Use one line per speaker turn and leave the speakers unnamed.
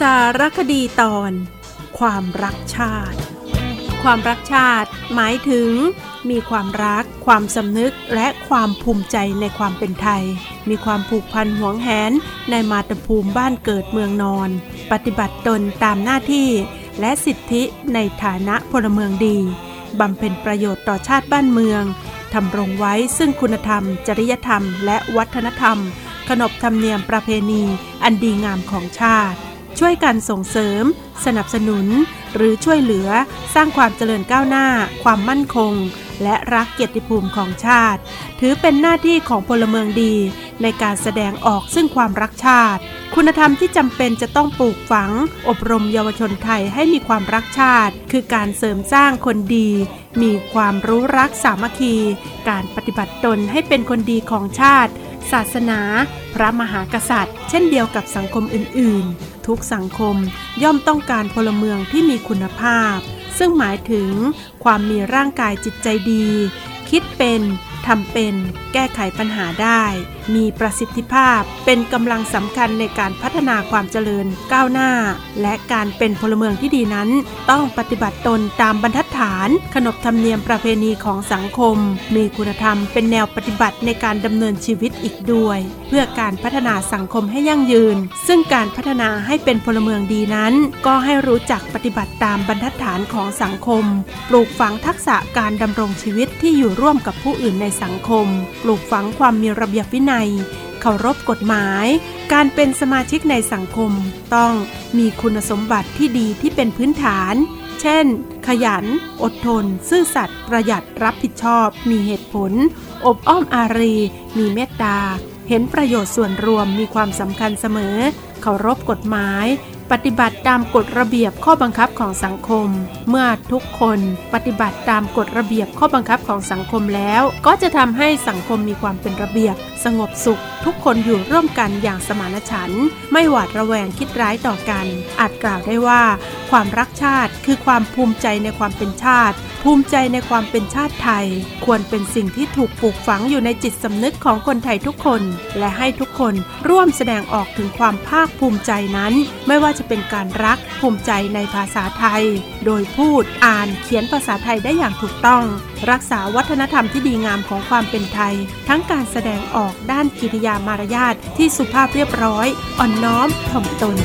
สารคดีตอน ความรักชาติ ความรักชาติหมายถึง มีความรัก ความสำนึกและความภูมิใจในความเป็นไทย มีความผูกพันหวงแหนในมาตภูมิบ้านเกิดเมืองนอน ปฏิบัติตนตามหน้าที่ และสิทธิในฐานะพลเมืองดีบำเพ็ญประโยชน์ต่อชาติบ้านเมืองทำรงไว้ซึ่งคุณธรรม จริยธรรม และวัฒนธรรม ขนบธรรมเนียมประเพณี อันดีงามของชาติ ช่วยกันส่งเสริม สนับสนุน หรือช่วยเหลือสร้างความเจริญก้าวหน้า ความมั่นคง และรักเกียรติภูมิของชาติ ถือเป็นหน้าที่ของพลเมืองดี ในการแสดงออกซึ่งความรักชาติ คุณธรรมที่จำเป็นจะต้องปลูกฝัง อบรมเยาวชนไทยให้มีความรักชาติ คือการเสริมสร้างคนดี มีความรู้รักสามัคคี การปฏิบัติตนให้เป็นคนดีของชาติ ศาสนา พระมหากษัตริย์ เช่นเดียวกับสังคมอื่น ๆ ทุกสังคมย่อมต้องการพลเมืองที่มีคุณภาพ ซึ่งหมายถึงความมีร่างกายจิตใจดี คิดเป็นทำเป็น แก้ไขปัญหาได้มีประสิทธิภาพ เป็นกำลังสำคัญในการพัฒนาความเจริญก้าวหน้า และการเป็นพลเมืองที่ดีนั้น ต้องปฏิบัติตนตามบรรทัดฐาน ขนบธรรมเนียมประเพณีของสังคม มีคุณธรรมเป็นแนวปฏิบัติในการดำเนินชีวิตอีกด้วย เพื่อการพัฒนาสังคมให้ยั่งยืน ซึ่งการพัฒนาให้เป็นพลเมืองดีนั้น ก็ให้รู้จักปฏิบัติตามบรรทัดฐานของสังคม ปลูกฝังทักษะการดำรงชีวิตที่อยู่ร่วมกับผู้อื่นในสังคม ปลูกฝังความมีระเบียบวินัยเคารพกฎหมาย การเป็นสมาชิกในสังคม ต้องมีคุณสมบัติที่ดีที่เป็นพื้นฐาน เช่น ขยัน อดทน ซื่อสัตย์ประหยัดรับผิดชอบ มีเหตุผล อบอ้อมอารี มีเมตตา เห็นประโยชน์ส่วนรวมมีความสำคัญเสมอ เคารพกฎหมาย ปฏิบัติตามกฎระเบียบข้อบังคับของสังคม เมื่อทุกคนปฏิบัติตามกฎระเบียบข้อบังคับของสังคมแล้ว ก็จะทำให้สังคมมีความเป็นระเบียบ สงบสุข ทุกคนอยู่ร่วมกันอย่างสมานฉันท์ไม่หวาดระแวงคิดร้ายต่อกัน อาจกล่าวได้ว่า ความรักชาติคือความภูมิใจในความเป็นชาติ ภูมิใจในความเป็นชาติไทย ควรเป็นสิ่งที่ถูกปลูกฝังอยู่ในจิตสำนึกของคนไทยทุกคน และให้ทุกคนร่วมแสดงออกถึงความภาคภูมิใจนั้น ไม่ว่าจะเป็นการรักภูมิใจในภาษาไทย โดยพูดอ่านเขียนภาษาไทยได้อย่างถูกต้อง รักษาวัฒนธรรมที่ดีงามของความเป็นไทย ทั้งการแสดงออกด้านกิริยามารยาทที่สุภาพเรียบร้อย อ่อนน้อมถ่อมตน